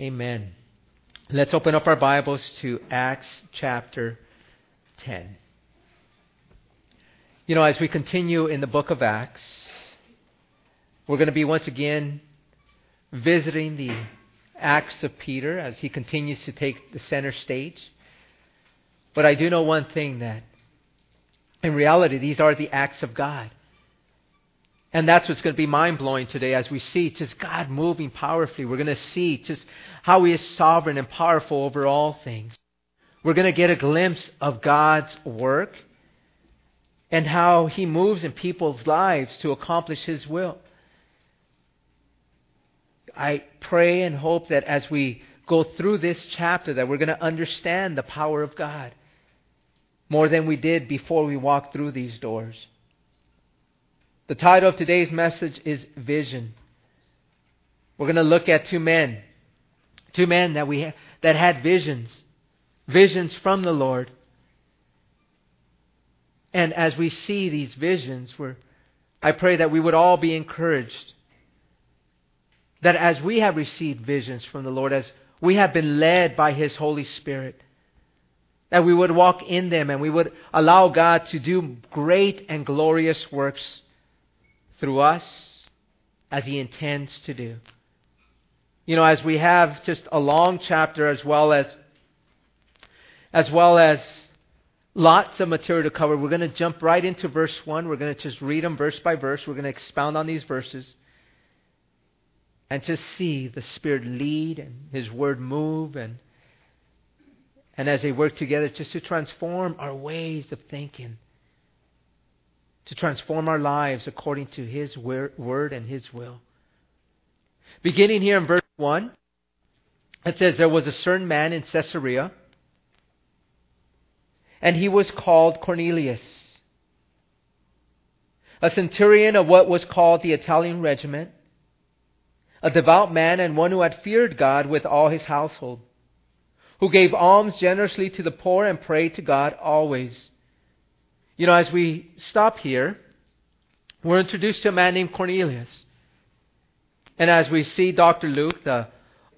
Amen. Let's open up our Bibles to Acts chapter 10. You know, as we continue in the book of Acts, we're going to be once again visiting the Acts of Peter as he continues to take the center stage. But I do know one thing that in reality, these are the acts of God. And that's what's going to be mind blowing today as we see just God moving powerfully. We're going to see just how He is sovereign and powerful over all things. We're going to get a glimpse of God's work and how He moves in people's lives to accomplish His will. I pray and hope that as we go through this chapter that we're going to understand the power of God more than we did before we walked through these doors. The title of today's message is Vision. We're going to look at two men, two men that we that had visions, visions from the Lord. And as we see these visions, we're, I pray that we would all be encouraged. That as we have received visions from the Lord, as we have been led by His Holy Spirit, that we would walk in them and we would allow God to do great and glorious works through us as He intends to do. You know, as we have just a long chapter as well as as well as lots of material to cover, we're going to jump right into verse 1. We're going to just read them verse by verse. We're going to expound on these verses and just see the Spirit lead and His Word move and and as they work together just to transform our ways of thinking, to transform our lives according to His word and His will. Beginning here in verse 1, it says, There was a certain man in Caesarea, and he was called Cornelius, a centurion of what was called the Italian regiment, a devout man and one who had feared God with all his household who gave alms generously to the poor and prayed to God always. You know, as we stop here, we're introduced to a man named Cornelius. And as we see Dr. Luke, the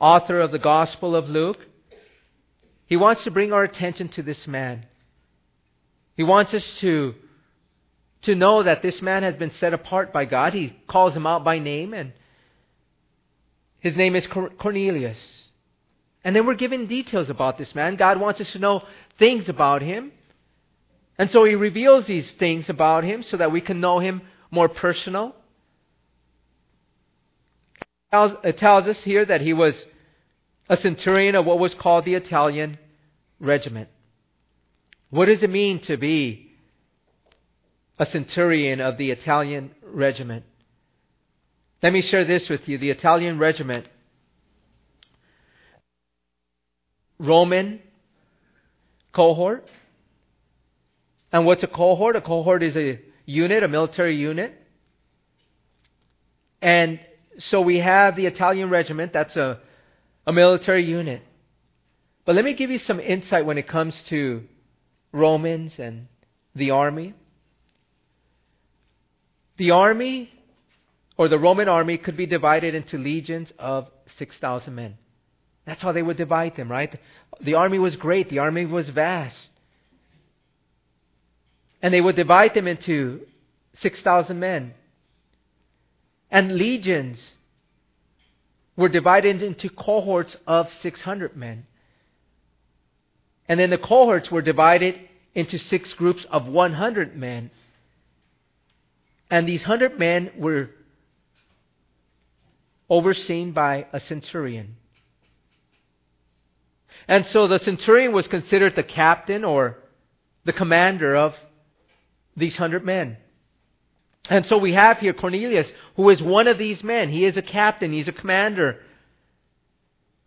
author of the Gospel of Luke, he wants to bring our attention to this man. He wants us to, to know that this man has been set apart by God. He calls him out by name, and his name is Cornelius. And then we're given details about this man. God wants us to know things about him. And so he reveals these things about him so that we can know him more personal. It tells us here that he was a centurion of what was called the Italian regiment. What does it mean to be a centurion of the Italian regiment? Let me share this with you. The Italian regiment Roman cohort. And what's a cohort? A cohort is a unit, a military unit. And so we have the Italian regiment, that's a, a military unit. But let me give you some insight when it comes to Romans and the army. The army, or the Roman army, could be divided into legions of 6,000 men. That's how they would divide them, right? The army was great, the army was vast. And they would divide them into 6,000 men. And legions were divided into cohorts of 600 men. And then the cohorts were divided into six groups of 100 men. And these 100 men were overseen by a centurion. And so the centurion was considered the captain or the commander of these hundred men. And so we have here Cornelius, who is one of these men. He is a captain, he's a commander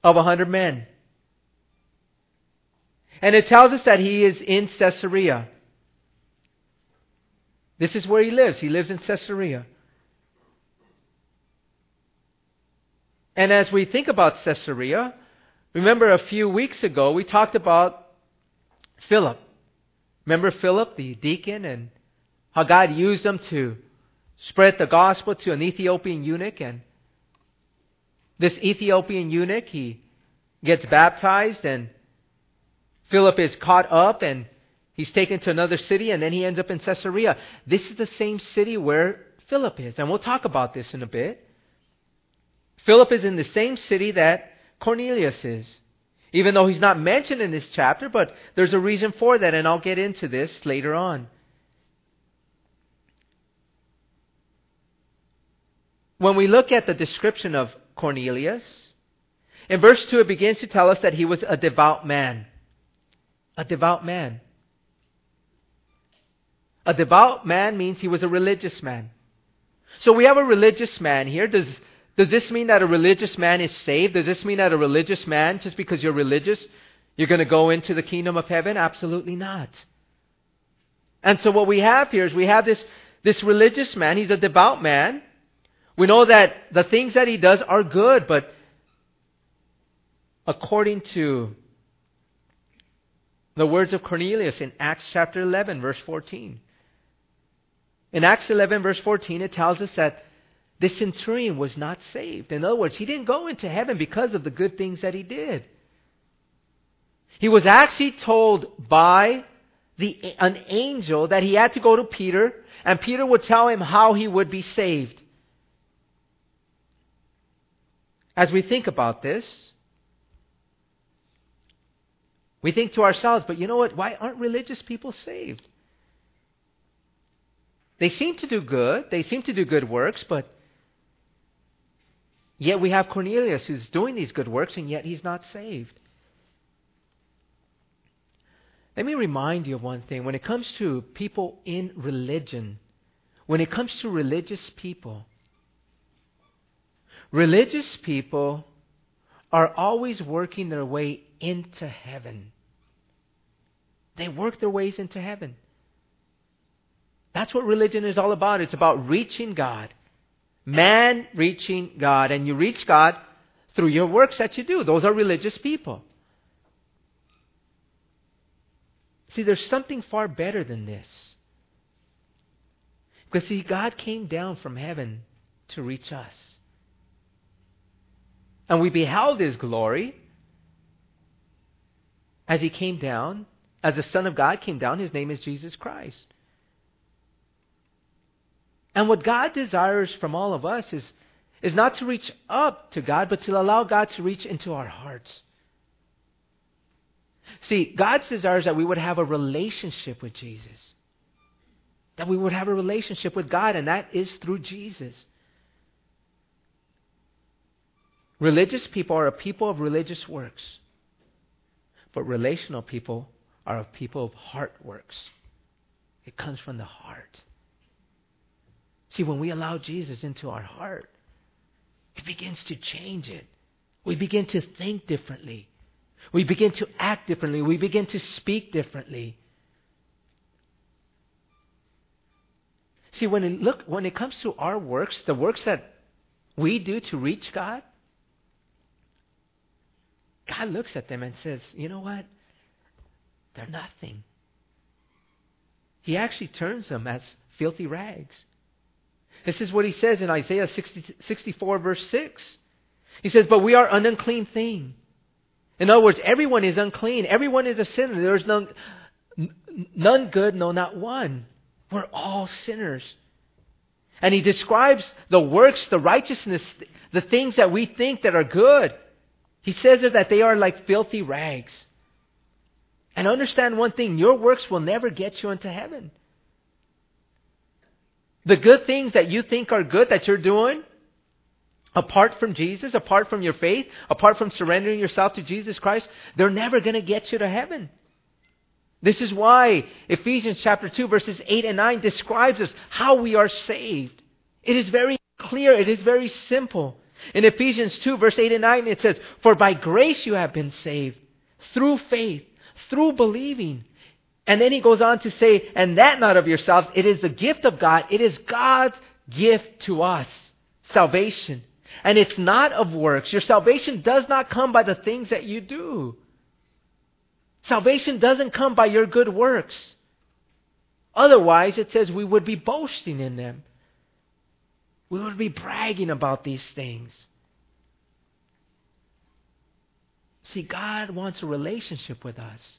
of a hundred men. And it tells us that he is in Caesarea. This is where he lives. He lives in Caesarea. And as we think about Caesarea, Remember a few weeks ago, we talked about Philip. Remember Philip, the deacon, and how God used them to spread the gospel to an Ethiopian eunuch. And this Ethiopian eunuch, he gets baptized, and Philip is caught up and he's taken to another city, and then he ends up in Caesarea. This is the same city where Philip is, and we'll talk about this in a bit. Philip is in the same city that Cornelius is. Even though he's not mentioned in this chapter, but there's a reason for that, and I'll get into this later on. When we look at the description of Cornelius, in verse 2 it begins to tell us that he was a devout man. A devout man. A devout man means he was a religious man. So we have a religious man here. Does does this mean that a religious man is saved? Does this mean that a religious man, just because you're religious, you're going to go into the kingdom of heaven? Absolutely not. And so what we have here is we have this, this religious man. He's a devout man. We know that the things that he does are good, but according to the words of Cornelius in Acts chapter 11, verse 14. In Acts 11, verse 14, it tells us that the centurion was not saved. In other words, he didn't go into heaven because of the good things that he did. He was actually told by the, an angel that he had to go to Peter, and Peter would tell him how he would be saved. As we think about this, we think to ourselves, but you know what? Why aren't religious people saved? They seem to do good, they seem to do good works, but Yet we have Cornelius who's doing these good works, and yet he's not saved. Let me remind you of one thing. When it comes to people in religion, when it comes to religious people, religious people are always working their way into heaven. They work their ways into heaven. That's what religion is all about. It's about reaching God. Man reaching God. And you reach God through your works that you do. Those are religious people. See, there's something far better than this. Because, see, God came down from heaven to reach us. And we beheld His glory as He came down, as the Son of God came down. His name is Jesus Christ. And what God desires from all of us is, is not to reach up to God, but to allow God to reach into our hearts. See, God's desire is that we would have a relationship with Jesus. That we would have a relationship with God, and that is through Jesus. Religious people are a people of religious works, but relational people are a people of heart works. It comes from the heart. See, when we allow Jesus into our heart, He begins to change it. We begin to think differently. We begin to act differently. We begin to speak differently. See, when it, look, when it comes to our works, the works that we do to reach God, God looks at them and says, you know what? They're nothing. He actually turns them as filthy rags. This is what he says in Isaiah 60, 64, verse 6. He says, But we are an unclean thing. In other words, everyone is unclean. Everyone is a sinner. There is none, none good, no, not one. We're all sinners. And he describes the works, the righteousness, the things that we think that are good. He says that they are like filthy rags. And understand one thing your works will never get you into heaven. The good things that you think are good that you're doing, apart from Jesus, apart from your faith, apart from surrendering yourself to Jesus Christ, they're never going to get you to heaven. This is why Ephesians chapter 2 verses 8 and 9 describes us how we are saved. It is very clear, it is very simple. In Ephesians 2 verse 8 and 9 it says, "For by grace you have been saved through faith, through believing." And then he goes on to say, and that not of yourselves, it is the gift of God. It is God's gift to us, salvation. And it's not of works. Your salvation does not come by the things that you do. Salvation doesn't come by your good works. Otherwise, it says we would be boasting in them. We would be bragging about these things. See, God wants a relationship with us.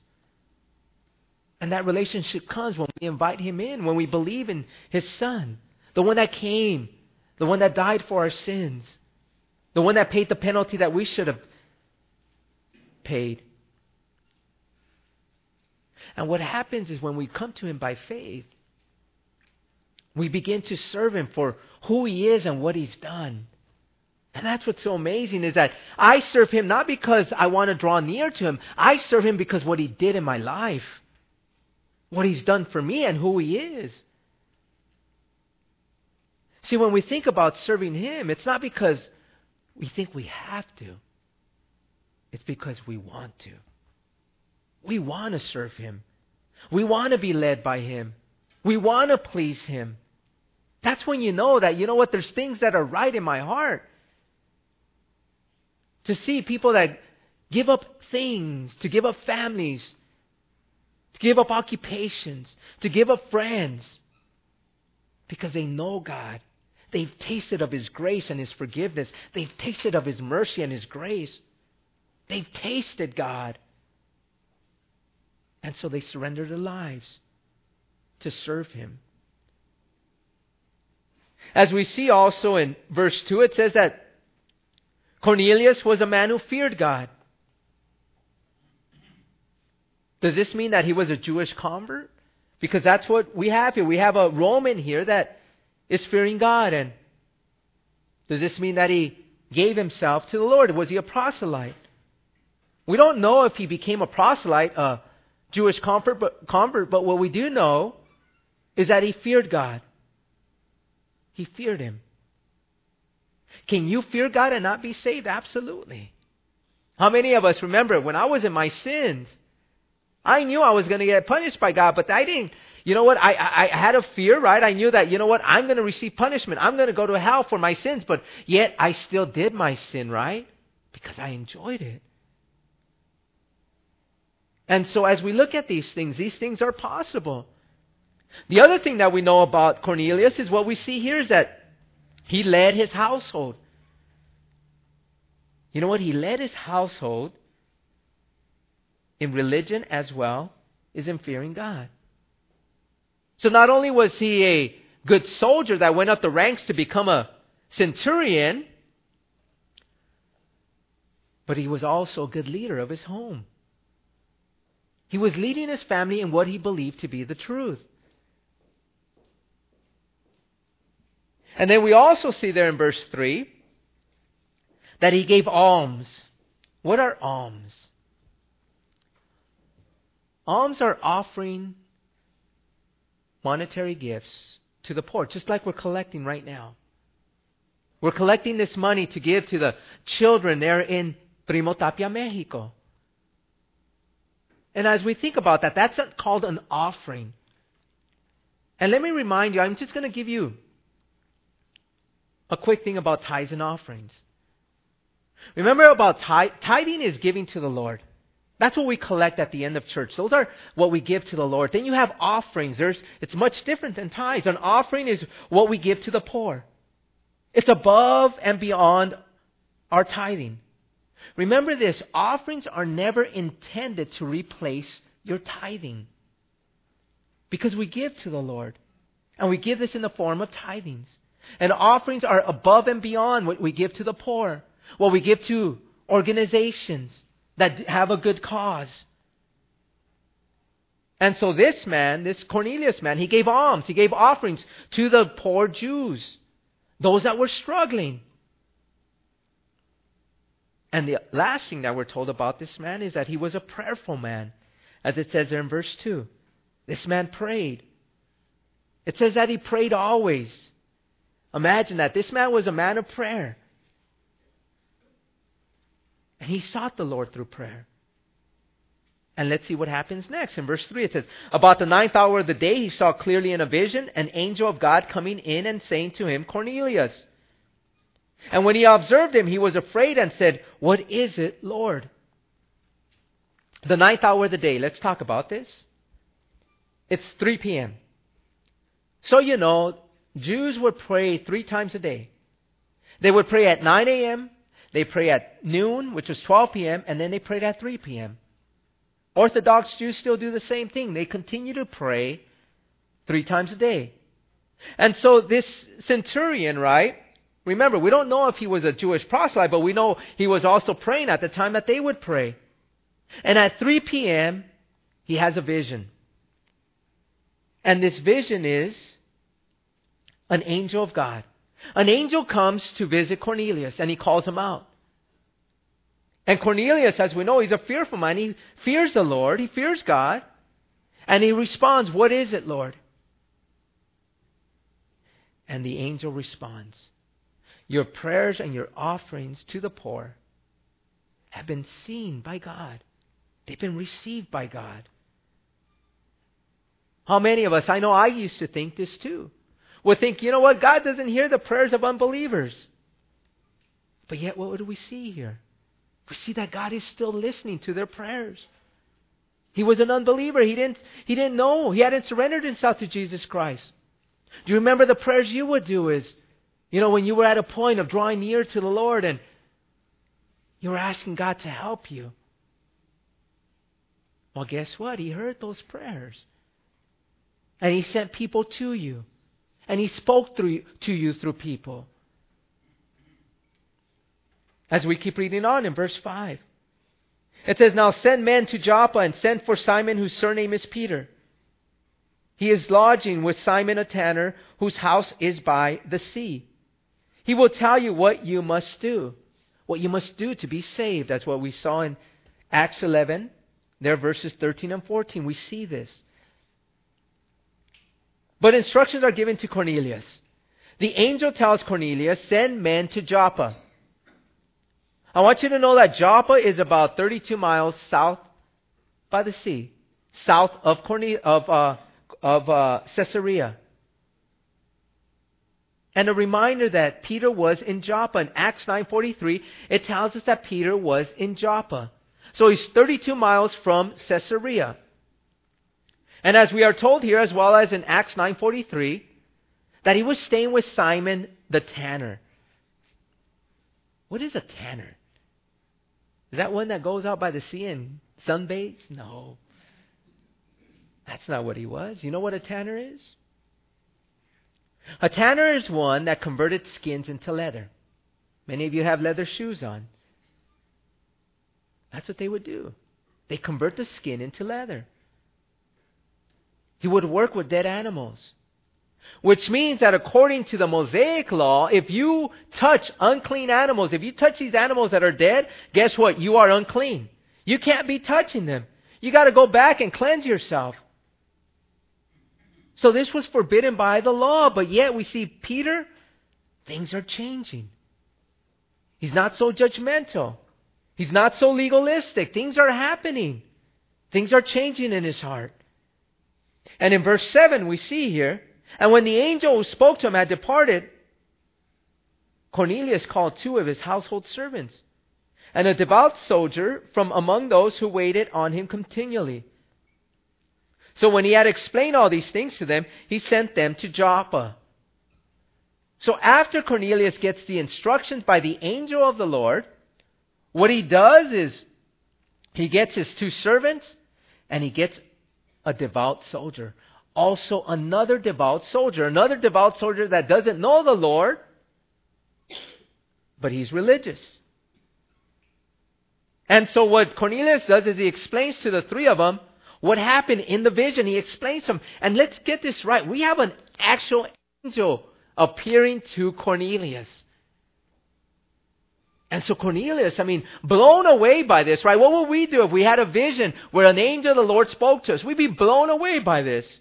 And that relationship comes when we invite Him in, when we believe in His Son, the one that came, the one that died for our sins, the one that paid the penalty that we should have paid. And what happens is when we come to Him by faith, we begin to serve Him for who He is and what He's done. And that's what's so amazing is that I serve Him not because I want to draw near to Him. I serve Him because what He did in my life, what He's done for me, and who He is. See, when we think about serving Him, it's not because we think we have to, it's because we want to. We want to serve Him, we want to be led by Him, we want to please Him. That's when you know that, you know what, there's things that are right in my heart to see people that give up things, to give up families, to give up occupations, to give up friends, because they know God. They've tasted of His grace and His forgiveness. They've tasted of His mercy and His grace. They've tasted God. And so they surrender their lives to serve Him. As we see also in verse 2, it says that Cornelius was a man who feared God. Does this mean that he was a Jewish convert? Because that's what we have here. We have a Roman here that is fearing God. And does this mean that he gave himself to the Lord? Was he a proselyte? We don't know if he became a proselyte, a Jewish convert, but, convert, but what we do know is that he feared God. He feared him. Can you fear God and not be saved? Absolutely. How many of us remember when I was in my sins? I knew I was going to get punished by God, but I didn't. You know what? I, I, I had a fear, right? I knew that, you know what? I'm going to receive punishment. I'm going to go to hell for my sins, but yet I still did my sin, right? Because I enjoyed it. And so as we look at these things, these things are possible. The other thing that we know about Cornelius is what we see here is that he led his household. You know what? He led his household in religion as well as in fearing God. So not only was he a good soldier that went up the ranks to become a centurion, but he was also a good leader of his home. He was leading his family in what he believed to be the truth. And then we also see there in verse 3 that he gave alms. What are alms? Alms are offering monetary gifts to the poor, just like we're collecting right now. We're collecting this money to give to the children there in Primo Tapia, Mexico. And as we think about that, that's called an offering. And let me remind you, I'm just going to give you a quick thing about tithes and offerings. Remember about tithe, tithing is giving to the Lord. That's what we collect at the end of church. Those are what we give to the Lord. Then you have offerings. There's, it's much different than tithes. An offering is what we give to the poor. It's above and beyond our tithing. Remember this offerings are never intended to replace your tithing. Because we give to the Lord. And we give this in the form of tithings. And offerings are above and beyond what we give to the poor, what we give to organizations that have a good cause. And so this man, this Cornelius man, he gave alms, he gave offerings to the poor Jews, those that were struggling. And the last thing that we're told about this man is that he was a prayerful man, as it says there in verse 2. This man prayed. It says that he prayed always. Imagine that. This man was a man of prayer. And he sought the Lord through prayer. And let's see what happens next. In verse 3, it says, About the ninth hour of the day, he saw clearly in a vision an angel of God coming in and saying to him, Cornelius. And when he observed him, he was afraid and said, What is it, Lord? The ninth hour of the day, let's talk about this. It's 3 p.m. So you know, Jews would pray three times a day. They would pray at 9 a.m., They pray at noon, which was 12 p.m., and then they prayed at 3 p.m. Orthodox Jews still do the same thing. They continue to pray three times a day. And so this centurion, right? Remember, we don't know if he was a Jewish proselyte, but we know he was also praying at the time that they would pray. And at 3 p.m., he has a vision. And this vision is an angel of God. An angel comes to visit Cornelius and he calls him out. And Cornelius, as we know, he's a fearful man. He fears the Lord, he fears God. And he responds, What is it, Lord? And the angel responds, Your prayers and your offerings to the poor have been seen by God, they've been received by God. How many of us, I know I used to think this too, would think, you know what, God doesn't hear the prayers of unbelievers. But yet, what do we see here? We see that God is still listening to their prayers. He was an unbeliever. He didn't, he didn't know. He hadn't surrendered himself to Jesus Christ. Do you remember the prayers you would do is, you know, when you were at a point of drawing near to the Lord and you were asking God to help you? Well, guess what? He heard those prayers. And He sent people to you. And He spoke through, to you through people. As we keep reading on in verse 5. It says, Now send men to Joppa and send for Simon, whose surname is Peter. He is lodging with Simon a tanner, whose house is by the sea. He will tell you what you must do, what you must do to be saved. That's what we saw in Acts 11, there, verses 13 and 14. We see this. But instructions are given to Cornelius. The angel tells Cornelius, Send men to Joppa. I want you to know that Joppa is about 32 miles south by the sea, south of, Corne- of uh, of uh, Caesarea. And a reminder that Peter was in Joppa. In Acts 9.43, it tells us that Peter was in Joppa. So he's 32 miles from Caesarea. And as we are told here, as well as in Acts 9.43, that he was staying with Simon the tanner. What is a tanner? Is that one that goes out by the sea and sunbathes? No. That's not what he was. You know what a tanner is? A tanner is one that converted skins into leather. Many of you have leather shoes on. That's what they would do. They convert the skin into leather. He would work with dead animals. Which means that according to the Mosaic law, if you touch unclean animals, if you touch these animals that are dead, guess what? You are unclean. You can't be touching them. You got to go back and cleanse yourself. So this was forbidden by the law, but yet we see Peter, things are changing. He's not so judgmental. He's not so legalistic. Things are happening. Things are changing in his heart. And in verse 7, we see here, and when the angel who spoke to him had departed, Cornelius called two of his household servants and a devout soldier from among those who waited on him continually. So when he had explained all these things to them, he sent them to Joppa. So after Cornelius gets the instructions by the angel of the Lord, what he does is he gets his two servants and he gets a devout soldier. Also, another devout soldier. Another devout soldier that doesn't know the Lord, but he's religious. And so, what Cornelius does is he explains to the three of them what happened in the vision. He explains them. And let's get this right. We have an actual angel appearing to Cornelius. And so Cornelius, I mean, blown away by this, right? What would we do if we had a vision where an angel of the Lord spoke to us? We'd be blown away by this.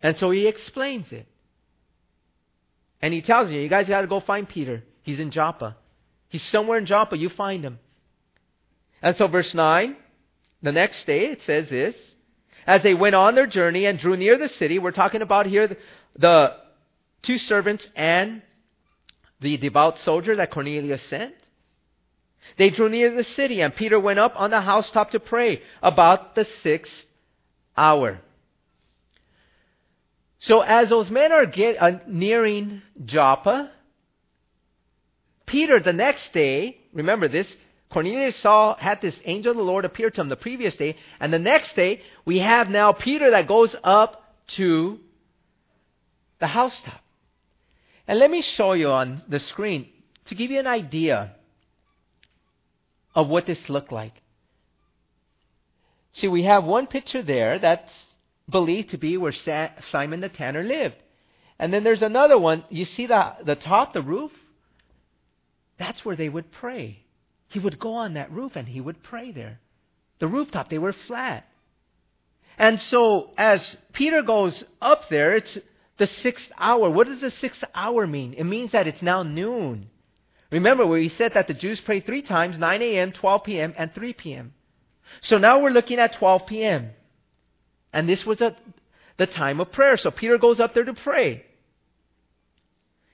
And so he explains it. And he tells you, you guys got to go find Peter. He's in Joppa. He's somewhere in Joppa. You find him. And so verse 9, the next day, it says this As they went on their journey and drew near the city, we're talking about here the, the two servants and the devout soldier that Cornelius sent. They drew near the city, and Peter went up on the housetop to pray about the sixth hour. So, as those men are get, uh, nearing Joppa, Peter, the next day, remember this, Cornelius saw, had this angel of the Lord appear to him the previous day, and the next day, we have now Peter that goes up to the housetop. And let me show you on the screen to give you an idea of what this looked like. See, we have one picture there that's believed to be where Simon the tanner lived. And then there's another one. You see the, the top, the roof? That's where they would pray. He would go on that roof and he would pray there. The rooftop, they were flat. And so as Peter goes up there, it's the sixth hour. What does the sixth hour mean? It means that it's now noon. Remember he said that the Jews pray three times 9 a.m., 12 p.m., and 3 p.m. So now we're looking at 12 p.m. And this was a, the time of prayer. So Peter goes up there to pray.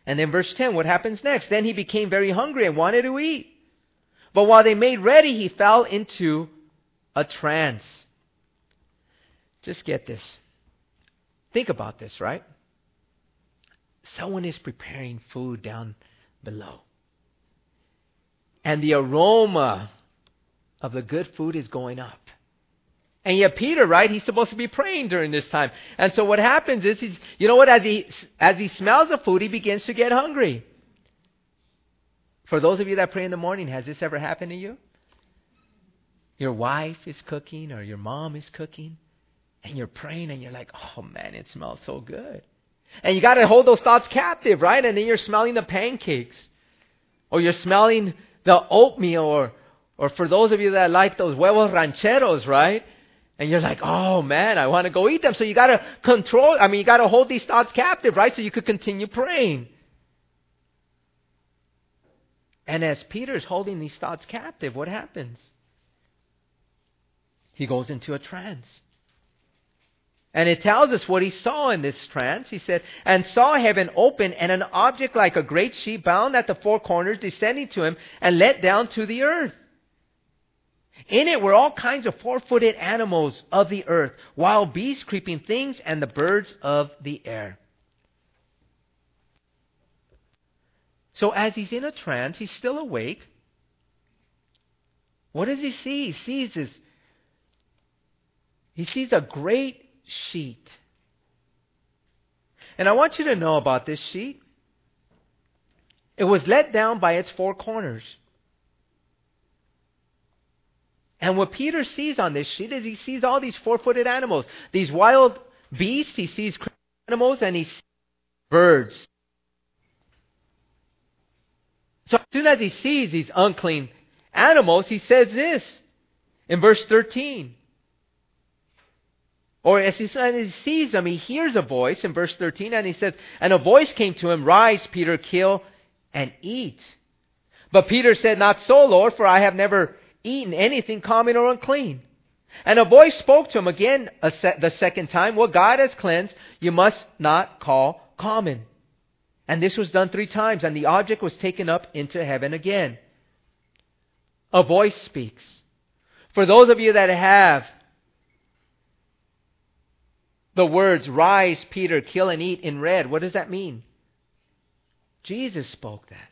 And then verse 10, what happens next? Then he became very hungry and wanted to eat. But while they made ready, he fell into a trance. Just get this. Think about this, right? Someone is preparing food down below. And the aroma of the good food is going up. And yet Peter, right, he's supposed to be praying during this time. And so what happens is he's, you know what, as he, as he smells the food, he begins to get hungry. For those of you that pray in the morning, has this ever happened to you? Your wife is cooking or your mom is cooking and you're praying and you're like, oh man, it smells so good. And you got to hold those thoughts captive, right? And then you're smelling the pancakes or you're smelling the oatmeal or, or for those of you that like those huevos rancheros, right? And you're like, oh man, I want to go eat them. So you got to control, I mean, you got to hold these thoughts captive, right? So you could continue praying. And as Peter's holding these thoughts captive, what happens? He goes into a trance. And it tells us what he saw in this trance. He said, and saw heaven open and an object like a great sheet bound at the four corners descending to him and let down to the earth. In it were all kinds of four footed animals of the earth, wild beasts, creeping things, and the birds of the air. So as he's in a trance, he's still awake. What does he see? He sees this. He sees a great sheet. And I want you to know about this sheet. It was let down by its four corners. And what Peter sees on this sheet is he sees all these four footed animals, these wild beasts, he sees animals, and he sees birds. So as soon as he sees these unclean animals, he says this in verse 13. Or as he, he sees them, he hears a voice in verse 13, and he says, And a voice came to him, Rise, Peter, kill and eat. But Peter said, Not so, Lord, for I have never eaten anything common or unclean. And a voice spoke to him again se- the second time, What God has cleansed, you must not call common. And this was done three times, and the object was taken up into heaven again. A voice speaks. For those of you that have the words, Rise, Peter, kill and eat in red, what does that mean? Jesus spoke that.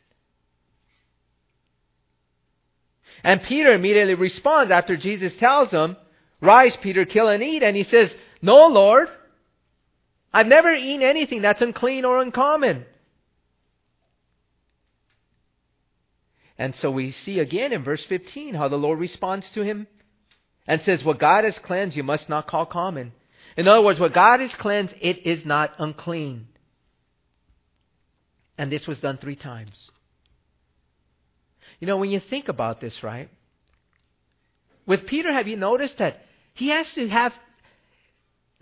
And Peter immediately responds after Jesus tells him, Rise, Peter, kill and eat. And he says, No, Lord. I've never eaten anything that's unclean or uncommon. And so we see again in verse 15 how the Lord responds to him and says, What God has cleansed, you must not call common. In other words, what God has cleansed, it is not unclean. And this was done three times. You know, when you think about this, right? With Peter, have you noticed that he has to have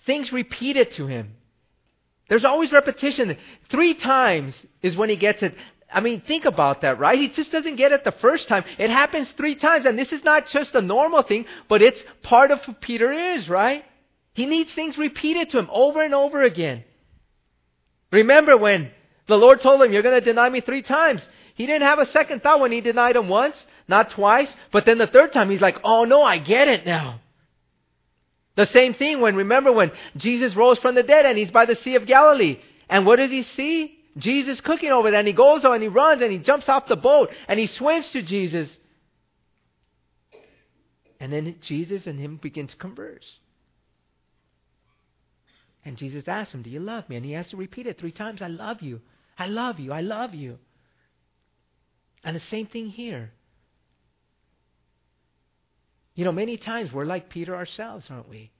things repeated to him? There's always repetition. Three times is when he gets it. I mean, think about that, right? He just doesn't get it the first time. It happens three times, and this is not just a normal thing, but it's part of who Peter is, right? He needs things repeated to him over and over again. Remember when the Lord told him, You're going to deny me three times. He didn't have a second thought when he denied him once, not twice, but then the third time he's like, oh no, I get it now. The same thing when, remember when Jesus rose from the dead and he's by the Sea of Galilee. And what does he see? Jesus cooking over there, and he goes on and he runs and he jumps off the boat and he swims to Jesus. And then Jesus and him begin to converse. And Jesus asks him, Do you love me? And he has to repeat it three times I love you. I love you. I love you. And the same thing here. You know, many times we're like Peter ourselves, aren't we?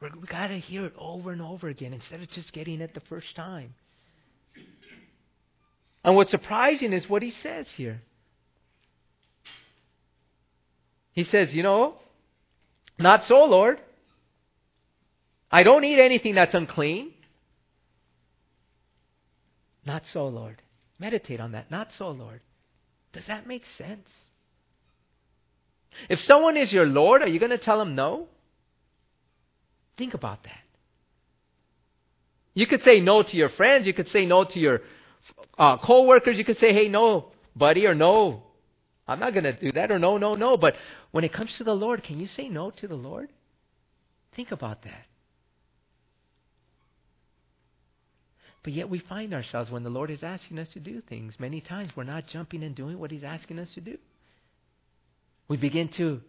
We're, we got to hear it over and over again instead of just getting it the first time. And what's surprising is what he says here. He says, You know, not so, Lord. I don't eat anything that's unclean. Not so, Lord. Meditate on that. Not so, Lord. Does that make sense? If someone is your Lord, are you going to tell them no? Think about that. You could say no to your friends. You could say no to your uh, co-workers. You could say, hey, no, buddy, or no. I'm not going to do that, or no, no, no. But when it comes to the Lord, can you say no to the Lord? Think about that. But yet we find ourselves when the Lord is asking us to do things, many times we're not jumping and doing what He's asking us to do. We begin to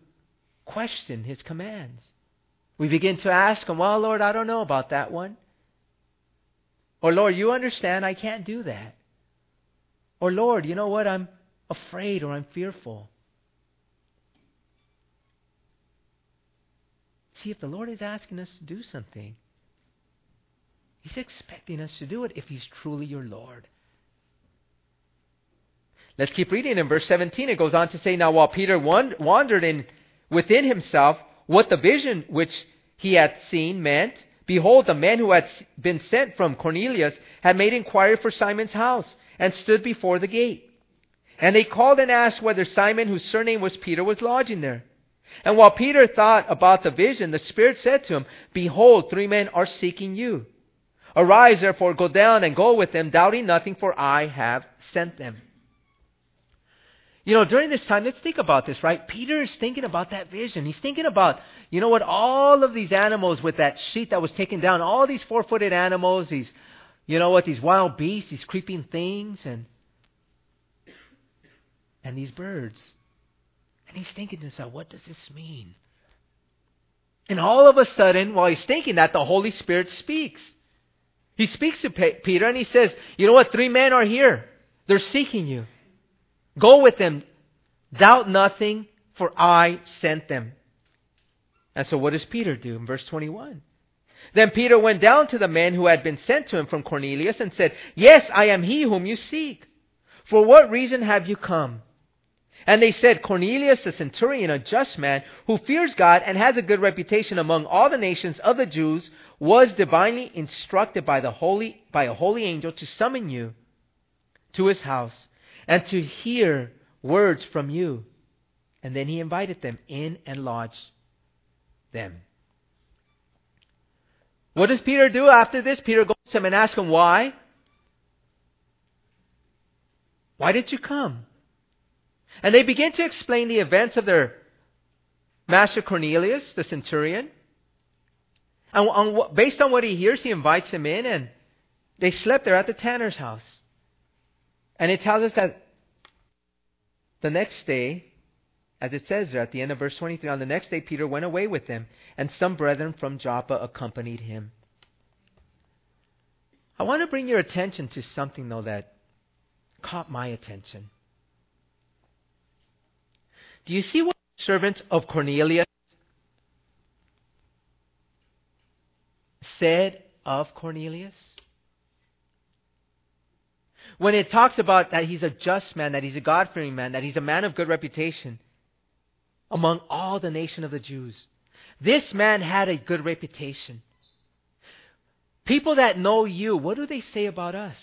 question His commands. We begin to ask Him, Well, Lord, I don't know about that one. Or, Lord, you understand I can't do that. Or, Lord, you know what? I'm afraid or I'm fearful. See, if the Lord is asking us to do something, He's expecting us to do it if He's truly your Lord. Let's keep reading in verse 17. It goes on to say, Now while Peter wandered in within himself what the vision which he had seen meant, behold, the man who had been sent from Cornelius had made inquiry for Simon's house and stood before the gate. And they called and asked whether Simon, whose surname was Peter, was lodging there. And while Peter thought about the vision, the Spirit said to him, Behold, three men are seeking you. Arise, therefore, go down and go with them, doubting nothing, for I have sent them. You know, during this time, let's think about this, right? Peter is thinking about that vision. He's thinking about, you know what, all of these animals with that sheet that was taken down, all these four footed animals, these, you know what, these wild beasts, these creeping things, and, and these birds. And he's thinking to himself, what does this mean? And all of a sudden, while he's thinking that, the Holy Spirit speaks. He speaks to Peter and he says, You know what? Three men are here. They're seeking you. Go with them. Doubt nothing, for I sent them. And so what does Peter do in verse 21? Then Peter went down to the man who had been sent to him from Cornelius and said, Yes, I am he whom you seek. For what reason have you come? And they said, Cornelius, the centurion, a just man, who fears God and has a good reputation among all the nations of the Jews, was divinely instructed by the holy by a holy angel to summon you to his house and to hear words from you. And then he invited them in and lodged them. What does Peter do after this? Peter goes to him and asks him, Why? Why did you come? And they begin to explain the events of their master Cornelius, the centurion. And on, based on what he hears, he invites him in, and they slept there at the tanner's house. And it tells us that the next day, as it says there at the end of verse 23, on the next day Peter went away with them, and some brethren from Joppa accompanied him. I want to bring your attention to something, though, that caught my attention. Do you see what the servants of Cornelius said of Cornelius? when it talks about that he's a just man, that he's a God fearing man, that he's a man of good reputation among all the nation of the Jews. This man had a good reputation. People that know you, what do they say about us?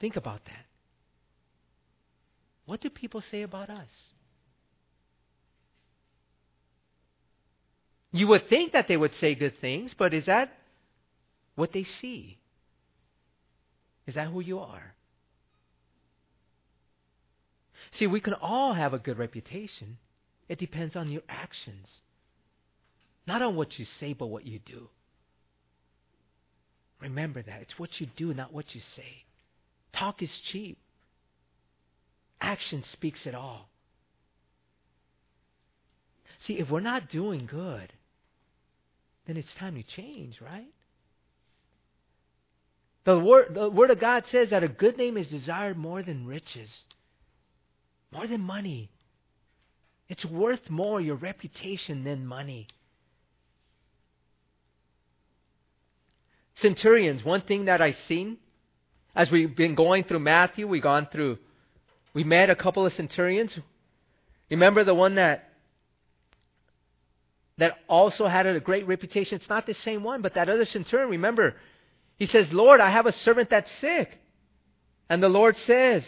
Think about that. What do people say about us? You would think that they would say good things, but is that what they see? Is that who you are? See, we can all have a good reputation. It depends on your actions. Not on what you say, but what you do. Remember that. It's what you do, not what you say. Talk is cheap. Action speaks it all. See, if we're not doing good, then it's time to change, right? The word, the word of God says that a good name is desired more than riches, more than money. It's worth more, your reputation, than money. Centurions, one thing that I've seen as we've been going through Matthew, we've gone through, we met a couple of centurions. Remember the one that that also had a great reputation. It's not the same one, but that other centurion, remember, he says, Lord, I have a servant that's sick. And the Lord says,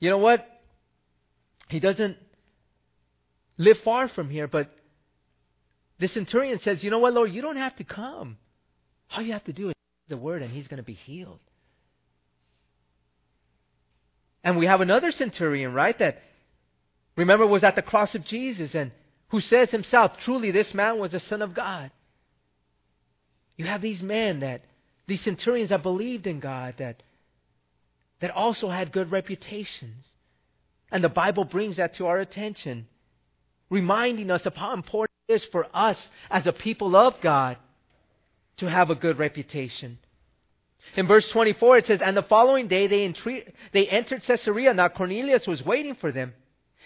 you know what? He doesn't live far from here, but the centurion says, you know what, Lord, you don't have to come. All you have to do is the word and he's going to be healed. And we have another centurion, right, that remember was at the cross of Jesus and who says himself, truly this man was the Son of God. You have these men that, these centurions that believed in God, that, that also had good reputations. And the Bible brings that to our attention, reminding us of how important it is for us as a people of God to have a good reputation. In verse 24 it says, And the following day they, entreat, they entered Caesarea. Now Cornelius was waiting for them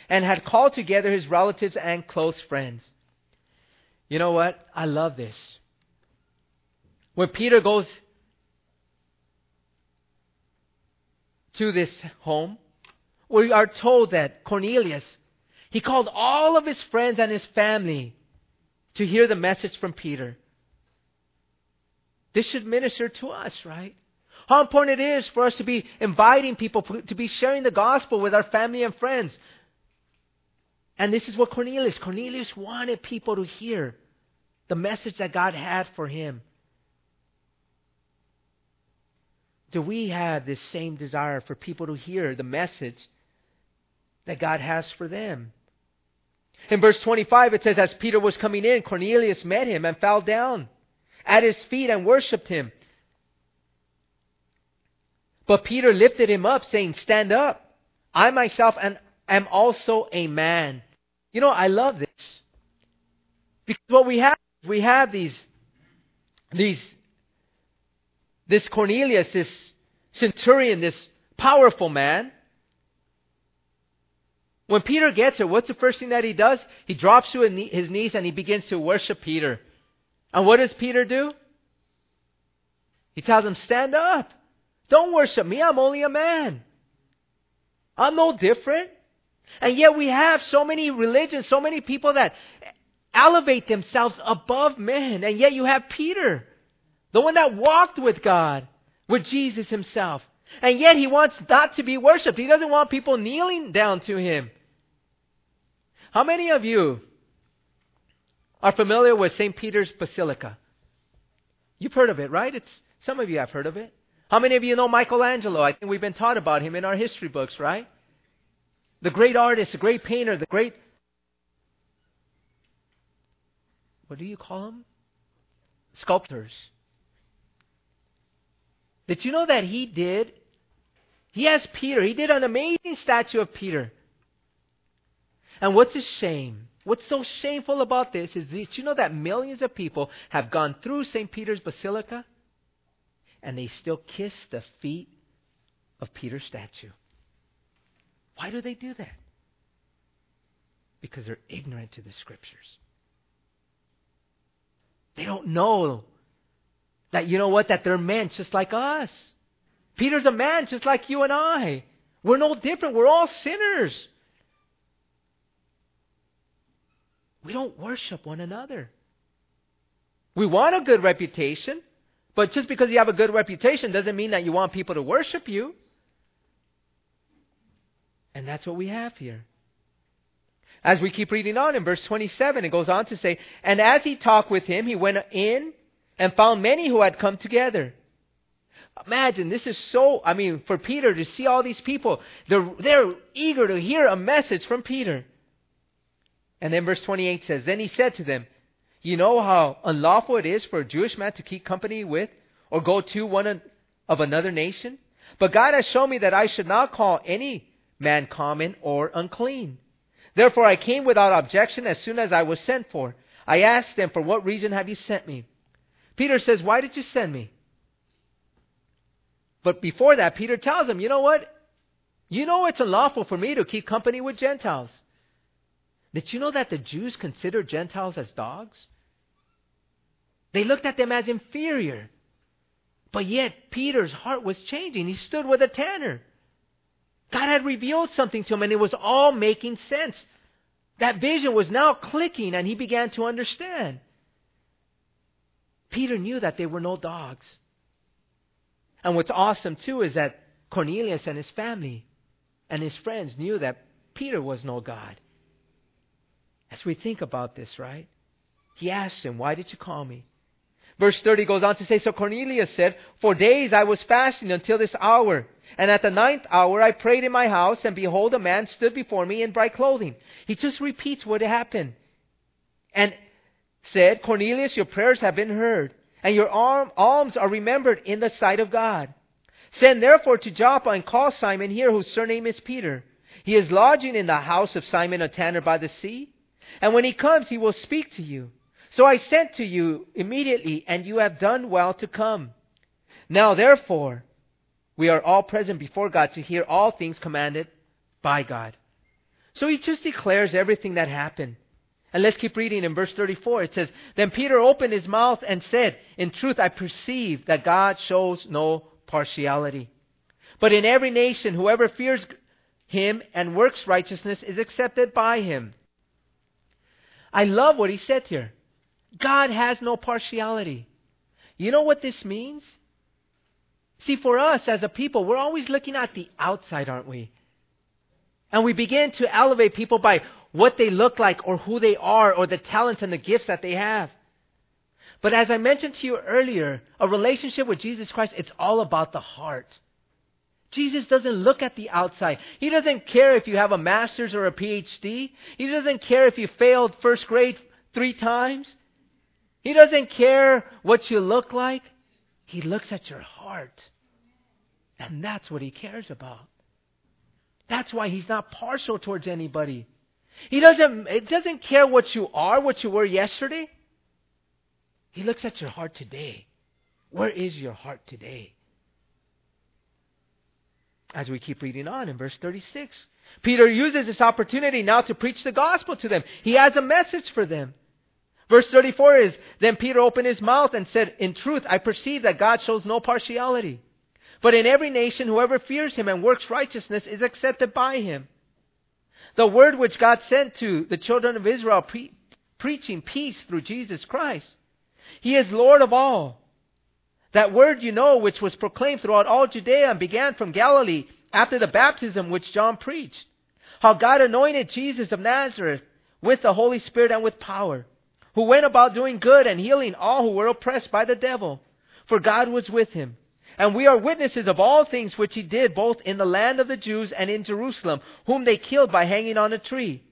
and had called together his relatives and close friends. You know what? I love this. When Peter goes to this home, we are told that Cornelius, he called all of his friends and his family to hear the message from Peter. This should minister to us, right? How important it is for us to be inviting people, to be sharing the gospel with our family and friends. And this is what Cornelius, Cornelius wanted people to hear the message that God had for him. Do we have this same desire for people to hear the message that God has for them? In verse 25, it says, As Peter was coming in, Cornelius met him and fell down at his feet and worshipped him. But Peter lifted him up, saying, Stand up. I myself am also a man. You know, I love this. Because what we have, we have these, these, this Cornelius, this centurion, this powerful man. When Peter gets here, what's the first thing that he does? He drops to his knees and he begins to worship Peter. And what does Peter do? He tells him, Stand up. Don't worship me. I'm only a man. I'm no different. And yet we have so many religions, so many people that elevate themselves above men. And yet you have Peter, the one that walked with God, with Jesus himself. And yet he wants not to be worshiped. He doesn't want people kneeling down to him. How many of you are familiar with St. Peter's Basilica? You've heard of it, right? It's some of you have heard of it. How many of you know Michelangelo? I think we've been taught about him in our history books, right? The great artist, the great painter, the great. What do you call them? Sculptors. Did you know that he did? He has Peter. He did an amazing statue of Peter. And what's a shame? What's so shameful about this is that you know that millions of people have gone through St. Peter's Basilica and they still kiss the feet of Peter's statue. Why do they do that? Because they're ignorant to the scriptures. They don't know that, you know what, that they're men just like us. Peter's a man just like you and I. We're no different. We're all sinners. We don't worship one another. We want a good reputation, but just because you have a good reputation doesn't mean that you want people to worship you. And that's what we have here. As we keep reading on in verse 27, it goes on to say, And as he talked with him, he went in and found many who had come together. Imagine, this is so, I mean, for Peter to see all these people, they're, they're eager to hear a message from Peter. And then verse 28 says, Then he said to them, You know how unlawful it is for a Jewish man to keep company with or go to one of another nation? But God has shown me that I should not call any man common or unclean. Therefore I came without objection as soon as I was sent for. I asked them, For what reason have you sent me? Peter says, Why did you send me? But before that, Peter tells him, You know what? You know it's unlawful for me to keep company with Gentiles. Did you know that the Jews considered Gentiles as dogs? They looked at them as inferior. But yet, Peter's heart was changing. He stood with a tanner. God had revealed something to him, and it was all making sense. That vision was now clicking, and he began to understand. Peter knew that they were no dogs. And what's awesome, too, is that Cornelius and his family and his friends knew that Peter was no God. As we think about this, right? He asked him, Why did you call me? Verse 30 goes on to say, So Cornelius said, For days I was fasting until this hour. And at the ninth hour I prayed in my house, and behold, a man stood before me in bright clothing. He just repeats what happened. And said, Cornelius, your prayers have been heard, and your alms are remembered in the sight of God. Send therefore to Joppa and call Simon here, whose surname is Peter. He is lodging in the house of Simon a tanner by the sea. And when he comes, he will speak to you. So I sent to you immediately, and you have done well to come. Now therefore, we are all present before God to hear all things commanded by God. So he just declares everything that happened. And let's keep reading in verse 34. It says, Then Peter opened his mouth and said, In truth, I perceive that God shows no partiality. But in every nation, whoever fears him and works righteousness is accepted by him. I love what he said here. God has no partiality. You know what this means? See, for us as a people, we're always looking at the outside, aren't we? And we begin to elevate people by what they look like or who they are or the talents and the gifts that they have. But as I mentioned to you earlier, a relationship with Jesus Christ, it's all about the heart. Jesus doesn't look at the outside. He doesn't care if you have a master's or a PhD. He doesn't care if you failed first grade three times. He doesn't care what you look like. He looks at your heart. And that's what he cares about. That's why he's not partial towards anybody. He doesn't, it doesn't care what you are, what you were yesterday. He looks at your heart today. Where is your heart today? As we keep reading on in verse 36, Peter uses this opportunity now to preach the gospel to them. He has a message for them. Verse 34 is Then Peter opened his mouth and said, In truth, I perceive that God shows no partiality. But in every nation, whoever fears him and works righteousness is accepted by him. The word which God sent to the children of Israel, pre- preaching peace through Jesus Christ. He is Lord of all. That word you know, which was proclaimed throughout all Judea and began from Galilee after the baptism which John preached. How God anointed Jesus of Nazareth with the Holy Spirit and with power who went about doing good and healing all who were oppressed by the devil, for God was with him. And we are witnesses of all things which he did both in the land of the Jews and in Jerusalem, whom they killed by hanging on a tree.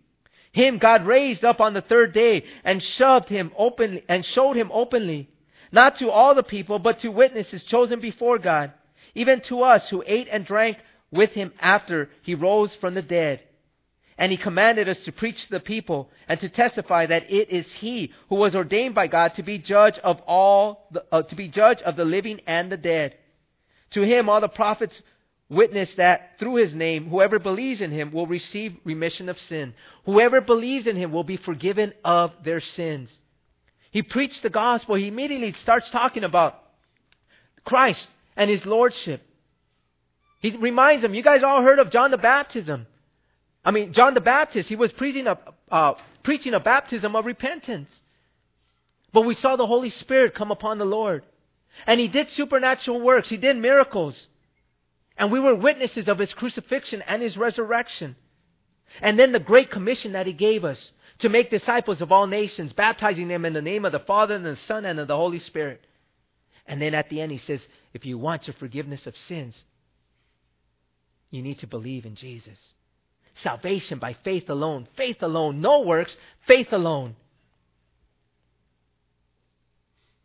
Him God raised up on the third day and shoved him openly and showed him openly, not to all the people, but to witnesses chosen before God, even to us who ate and drank with him after he rose from the dead. And he commanded us to preach to the people and to testify that it is he who was ordained by God to be judge of all, the, uh, to be judge of the living and the dead. To him all the prophets witness that through his name, whoever believes in him will receive remission of sin. Whoever believes in him will be forgiven of their sins. He preached the gospel. He immediately starts talking about Christ and his lordship. He reminds them, you guys all heard of John the Baptism. I mean, John the Baptist, he was preaching a, uh, preaching a baptism of repentance. But we saw the Holy Spirit come upon the Lord. And he did supernatural works. He did miracles. And we were witnesses of his crucifixion and his resurrection. And then the great commission that he gave us to make disciples of all nations, baptizing them in the name of the Father and the Son and of the Holy Spirit. And then at the end he says, if you want your forgiveness of sins, you need to believe in Jesus. Salvation by faith alone. Faith alone. No works. Faith alone.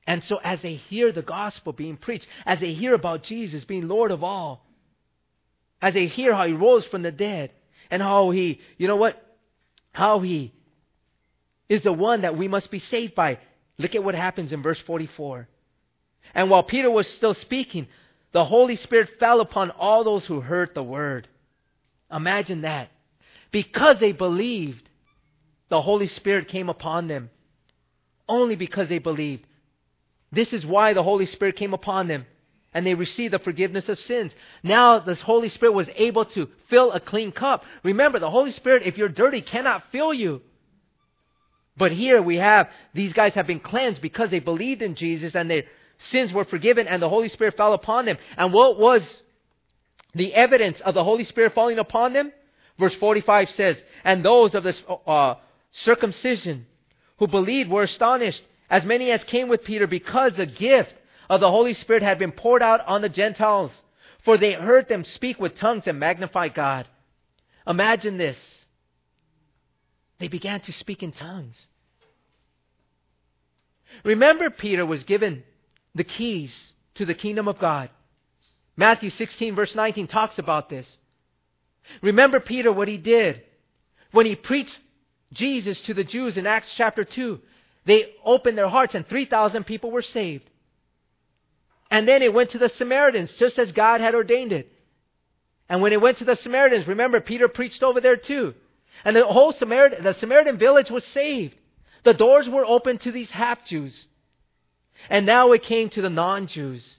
And so, as they hear the gospel being preached, as they hear about Jesus being Lord of all, as they hear how he rose from the dead, and how he, you know what? How he is the one that we must be saved by. Look at what happens in verse 44. And while Peter was still speaking, the Holy Spirit fell upon all those who heard the word. Imagine that. Because they believed, the Holy Spirit came upon them. Only because they believed. This is why the Holy Spirit came upon them and they received the forgiveness of sins. Now the Holy Spirit was able to fill a clean cup. Remember, the Holy Spirit, if you're dirty, cannot fill you. But here we have, these guys have been cleansed because they believed in Jesus and their sins were forgiven and the Holy Spirit fell upon them. And what was the evidence of the Holy Spirit falling upon them? Verse 45 says, And those of the uh, circumcision who believed were astonished as many as came with Peter, because the gift of the Holy Spirit had been poured out on the Gentiles, for they heard them speak with tongues and magnify God. Imagine this. They began to speak in tongues. Remember, Peter was given the keys to the kingdom of God. Matthew 16, verse 19, talks about this. Remember, Peter, what he did when he preached Jesus to the Jews in Acts chapter 2. They opened their hearts and 3,000 people were saved. And then it went to the Samaritans, just as God had ordained it. And when it went to the Samaritans, remember, Peter preached over there too. And the whole Samaritan, the Samaritan village was saved. The doors were open to these half Jews. And now it came to the non Jews.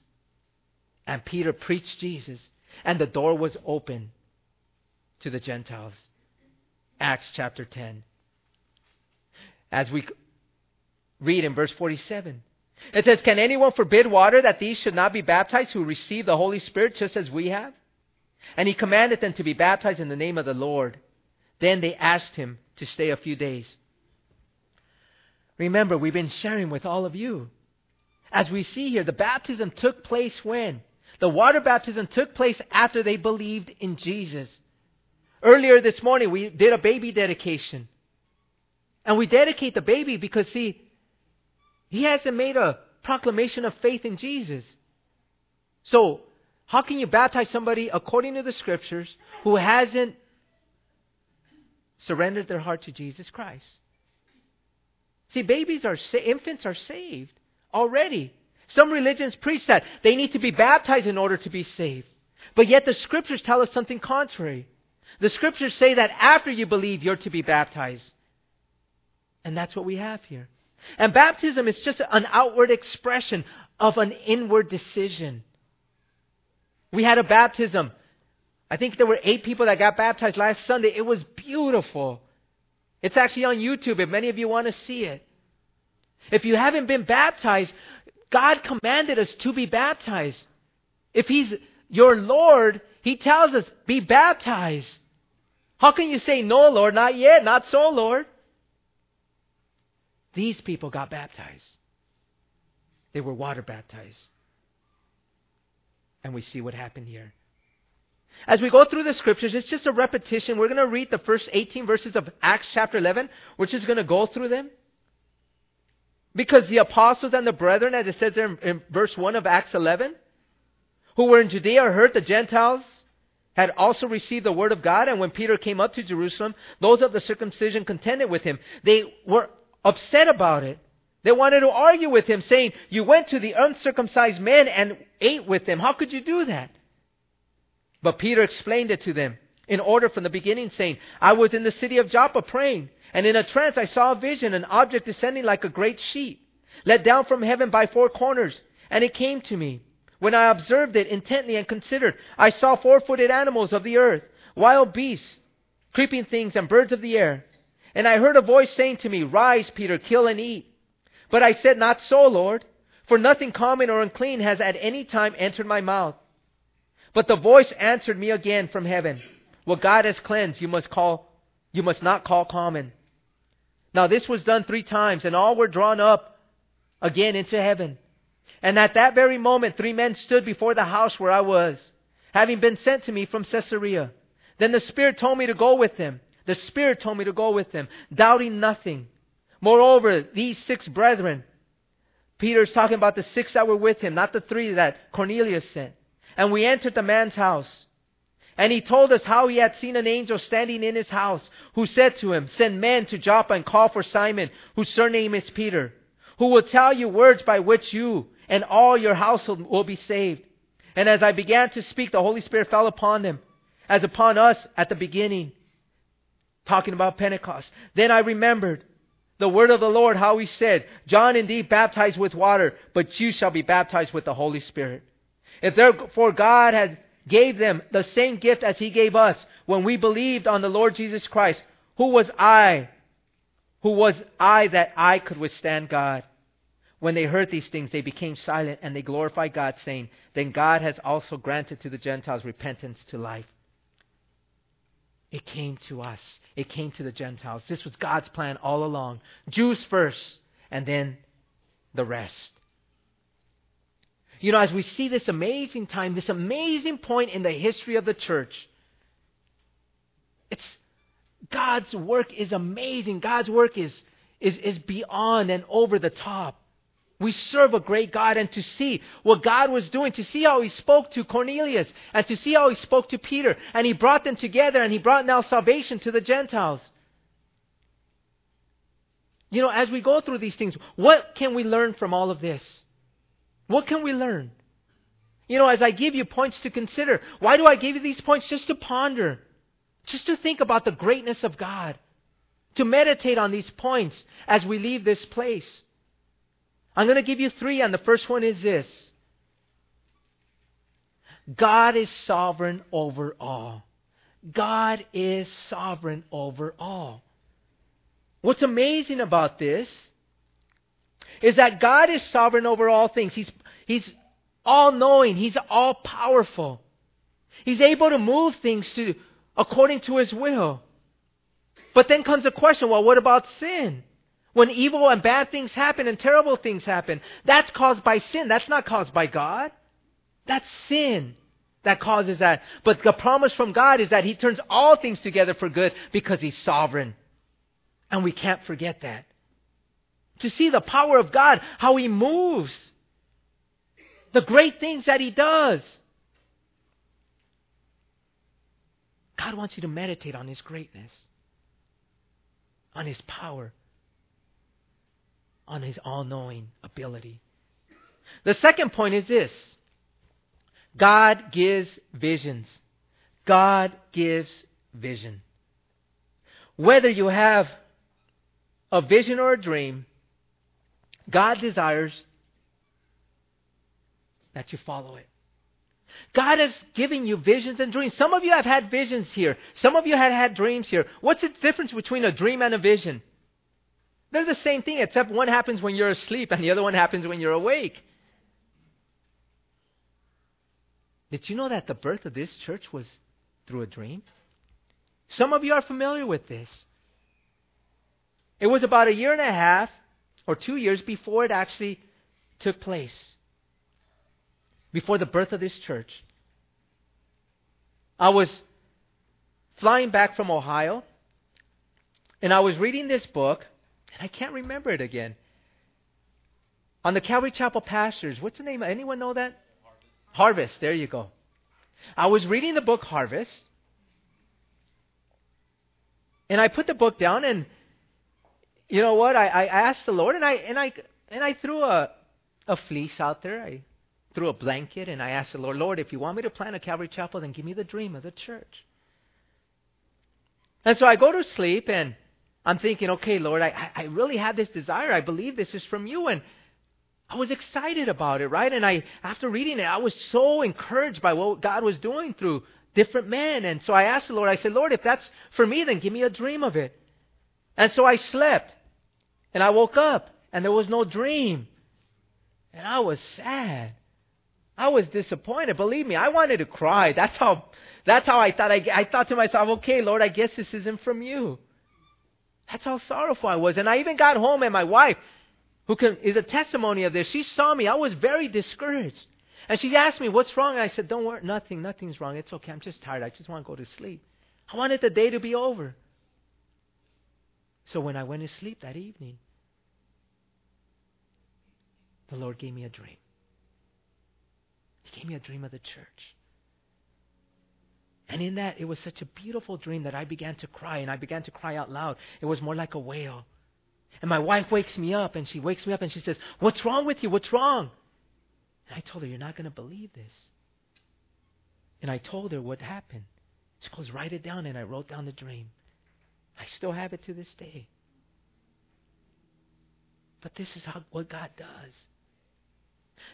And Peter preached Jesus. And the door was open to the Gentiles. Acts chapter 10. As we read in verse 47. It says, Can anyone forbid water that these should not be baptized who receive the Holy Spirit just as we have? And he commanded them to be baptized in the name of the Lord. Then they asked him to stay a few days. Remember, we've been sharing with all of you. As we see here, the baptism took place when? The water baptism took place after they believed in Jesus. Earlier this morning, we did a baby dedication. And we dedicate the baby because, see, he hasn't made a proclamation of faith in Jesus. So, how can you baptize somebody according to the scriptures who hasn't surrendered their heart to Jesus Christ? See, babies are sa- infants are saved already. Some religions preach that they need to be baptized in order to be saved. But yet the scriptures tell us something contrary. The scriptures say that after you believe, you're to be baptized. And that's what we have here. And baptism is just an outward expression of an inward decision. We had a baptism. I think there were eight people that got baptized last Sunday. It was beautiful. It's actually on YouTube if many of you want to see it. If you haven't been baptized, God commanded us to be baptized. If He's your Lord, He tells us, be baptized. How can you say, no, Lord, not yet, not so, Lord? These people got baptized. They were water baptized. And we see what happened here. As we go through the scriptures, it's just a repetition. We're going to read the first 18 verses of Acts chapter 11. We're just going to go through them. Because the apostles and the brethren, as it says there in, in verse 1 of Acts 11, who were in Judea heard the Gentiles had also received the word of God. And when Peter came up to Jerusalem, those of the circumcision contended with him. They were upset about it. They wanted to argue with him, saying, You went to the uncircumcised men and ate with them. How could you do that? But Peter explained it to them in order from the beginning, saying, I was in the city of Joppa praying, and in a trance I saw a vision, an object descending like a great sheet, let down from heaven by four corners, and it came to me. When I observed it intently and considered, I saw four footed animals of the earth, wild beasts, creeping things, and birds of the air. And I heard a voice saying to me, Rise, Peter, kill and eat. But I said, Not so, Lord, for nothing common or unclean has at any time entered my mouth. But the voice answered me again from heaven, What God has cleansed, you must call, you must not call common. Now this was done three times, and all were drawn up again into heaven. And at that very moment, three men stood before the house where I was, having been sent to me from Caesarea. Then the Spirit told me to go with them. The Spirit told me to go with them, doubting nothing. Moreover, these six brethren Peter's talking about the six that were with him, not the three that Cornelius sent. And we entered the man's house. And he told us how he had seen an angel standing in his house, who said to him, Send men to Joppa and call for Simon, whose surname is Peter, who will tell you words by which you and all your household will be saved. And as I began to speak, the Holy Spirit fell upon them, as upon us at the beginning, talking about Pentecost. Then I remembered the word of the Lord, how he said, John indeed baptized with water, but you shall be baptized with the Holy Spirit. If therefore God had gave them the same gift as he gave us when we believed on the Lord Jesus Christ, who was I? Who was I that I could withstand God? When they heard these things, they became silent and they glorified God, saying, Then God has also granted to the Gentiles repentance to life. It came to us. It came to the Gentiles. This was God's plan all along. Jews first, and then the rest. You know, as we see this amazing time, this amazing point in the history of the church, it's God's work is amazing. God's work is, is, is beyond and over the top. We serve a great God, and to see what God was doing, to see how He spoke to Cornelius, and to see how He spoke to Peter, and He brought them together, and He brought now salvation to the Gentiles. You know, as we go through these things, what can we learn from all of this? What can we learn? You know, as I give you points to consider, why do I give you these points? Just to ponder, just to think about the greatness of God, to meditate on these points as we leave this place. I'm going to give you three, and the first one is this God is sovereign over all. God is sovereign over all. What's amazing about this is that God is sovereign over all things. He's, he's all knowing, He's all powerful. He's able to move things to, according to His will. But then comes the question well, what about sin? When evil and bad things happen and terrible things happen, that's caused by sin. That's not caused by God. That's sin that causes that. But the promise from God is that He turns all things together for good because He's sovereign. And we can't forget that to see the power of God, how He moves, the great things that He does. God wants you to meditate on His greatness, on His power, on His all knowing ability. The second point is this God gives visions. God gives vision. Whether you have a vision or a dream, God desires that you follow it. God has given you visions and dreams. Some of you have had visions here. Some of you have had dreams here. What's the difference between a dream and a vision? They're the same thing, except one happens when you're asleep and the other one happens when you're awake. Did you know that the birth of this church was through a dream? Some of you are familiar with this. It was about a year and a half or two years before it actually took place, before the birth of this church. I was flying back from Ohio, and I was reading this book, and I can't remember it again. On the Calvary Chapel Pastors. What's the name? Anyone know that? Harvest. Harvest. There you go. I was reading the book Harvest, and I put the book down, and you know what? I, I asked the Lord, and I and I and I threw a a fleece out there. I threw a blanket, and I asked the Lord, Lord, if you want me to plant a Calvary Chapel, then give me the dream of the church. And so I go to sleep, and I'm thinking, okay, Lord, I, I really have this desire. I believe this is from you, and I was excited about it, right? And I, after reading it, I was so encouraged by what God was doing through different men. And so I asked the Lord, I said, Lord, if that's for me, then give me a dream of it. And so I slept. And I woke up and there was no dream. And I was sad. I was disappointed. Believe me, I wanted to cry. That's how, that's how I thought. I, I thought to myself, okay, Lord, I guess this isn't from you. That's how sorrowful I was. And I even got home and my wife, who can, is a testimony of this, she saw me. I was very discouraged. And she asked me, what's wrong? And I said, don't worry, nothing, nothing's wrong. It's okay. I'm just tired. I just want to go to sleep. I wanted the day to be over. So when I went to sleep that evening, the Lord gave me a dream. He gave me a dream of the church. And in that, it was such a beautiful dream that I began to cry, and I began to cry out loud. It was more like a wail. And my wife wakes me up, and she wakes me up, and she says, What's wrong with you? What's wrong? And I told her, You're not going to believe this. And I told her what happened. She goes, Write it down, and I wrote down the dream. I still have it to this day. But this is how, what God does.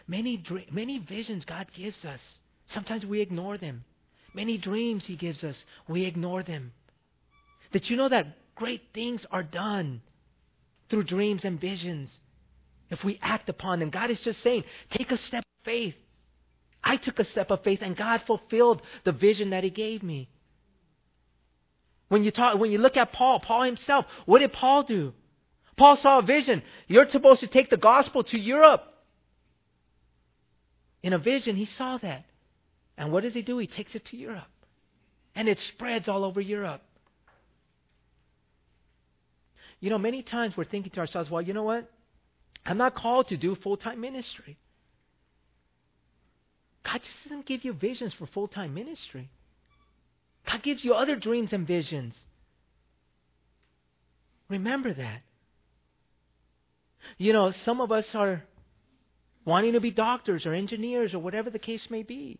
Many, many visions God gives us. Sometimes we ignore them. Many dreams He gives us, we ignore them. Did you know that great things are done through dreams and visions if we act upon them? God is just saying, take a step of faith. I took a step of faith and God fulfilled the vision that He gave me. When you talk, when you look at Paul, Paul himself, what did Paul do? Paul saw a vision. You're supposed to take the gospel to Europe. In a vision, he saw that. And what does he do? He takes it to Europe. And it spreads all over Europe. You know, many times we're thinking to ourselves, well, you know what? I'm not called to do full time ministry. God just doesn't give you visions for full time ministry. God gives you other dreams and visions. Remember that. You know, some of us are wanting to be doctors or engineers or whatever the case may be.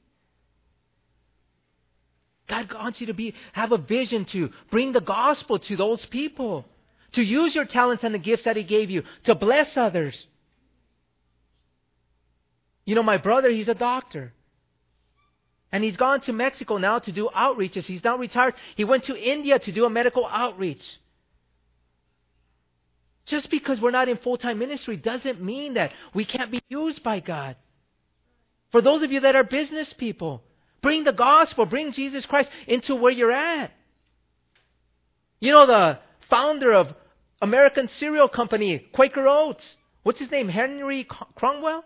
God wants you to be have a vision to bring the gospel to those people, to use your talents and the gifts that He gave you to bless others. You know, my brother, he's a doctor. And he's gone to Mexico now to do outreaches. He's now retired. He went to India to do a medical outreach. Just because we're not in full time ministry doesn't mean that we can't be used by God. For those of you that are business people, bring the gospel, bring Jesus Christ into where you're at. You know, the founder of American cereal company, Quaker Oats, what's his name? Henry Cromwell?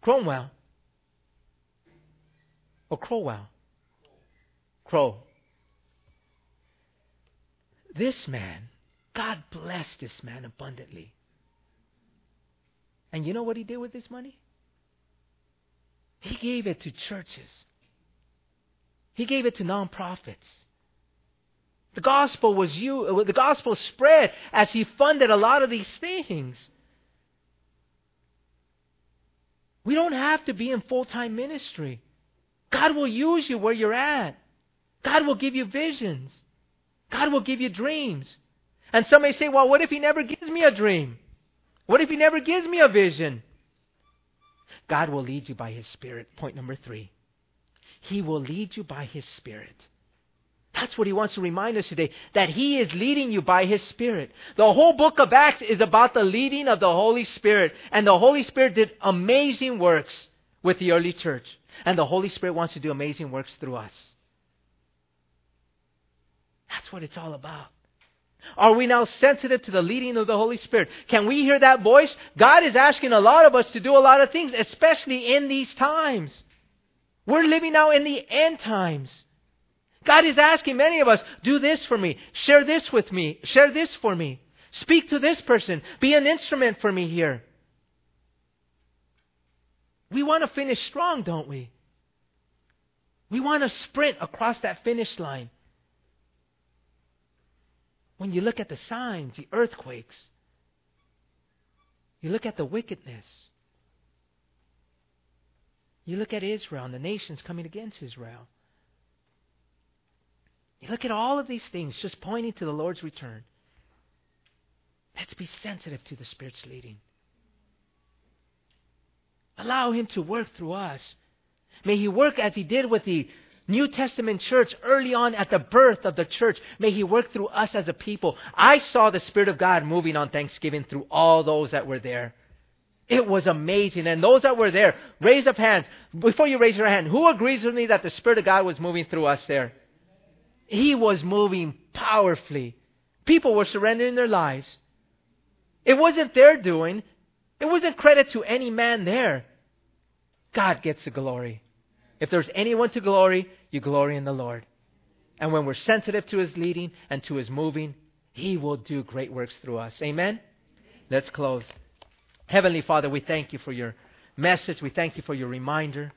Cromwell. Or Crowell? Crow. This man God blessed this man abundantly. And you know what he did with this money? He gave it to churches. He gave it to nonprofits. The gospel was you uh, the gospel spread as he funded a lot of these things. We don't have to be in full-time ministry. God will use you where you're at. God will give you visions. God will give you dreams. And some may say, well, what if he never gives me a dream? What if he never gives me a vision? God will lead you by his Spirit. Point number three. He will lead you by his Spirit. That's what he wants to remind us today, that he is leading you by his Spirit. The whole book of Acts is about the leading of the Holy Spirit. And the Holy Spirit did amazing works with the early church. And the Holy Spirit wants to do amazing works through us. That's what it's all about. Are we now sensitive to the leading of the Holy Spirit? Can we hear that voice? God is asking a lot of us to do a lot of things, especially in these times. We're living now in the end times. God is asking many of us, do this for me, share this with me, share this for me, speak to this person, be an instrument for me here. We want to finish strong, don't we? We want to sprint across that finish line. When you look at the signs, the earthquakes, you look at the wickedness, you look at Israel and the nations coming against Israel. You look at all of these things just pointing to the Lord's return. Let's be sensitive to the Spirit's leading. Allow Him to work through us. May He work as He did with the New Testament church early on at the birth of the church. May He work through us as a people. I saw the Spirit of God moving on Thanksgiving through all those that were there. It was amazing. And those that were there, raise up hands. Before you raise your hand, who agrees with me that the Spirit of God was moving through us there? He was moving powerfully. People were surrendering their lives. It wasn't their doing. It wasn't credit to any man there. God gets the glory. If there's anyone to glory, you glory in the Lord. And when we're sensitive to His leading and to His moving, He will do great works through us. Amen? Let's close. Heavenly Father, we thank you for your message. We thank you for your reminder.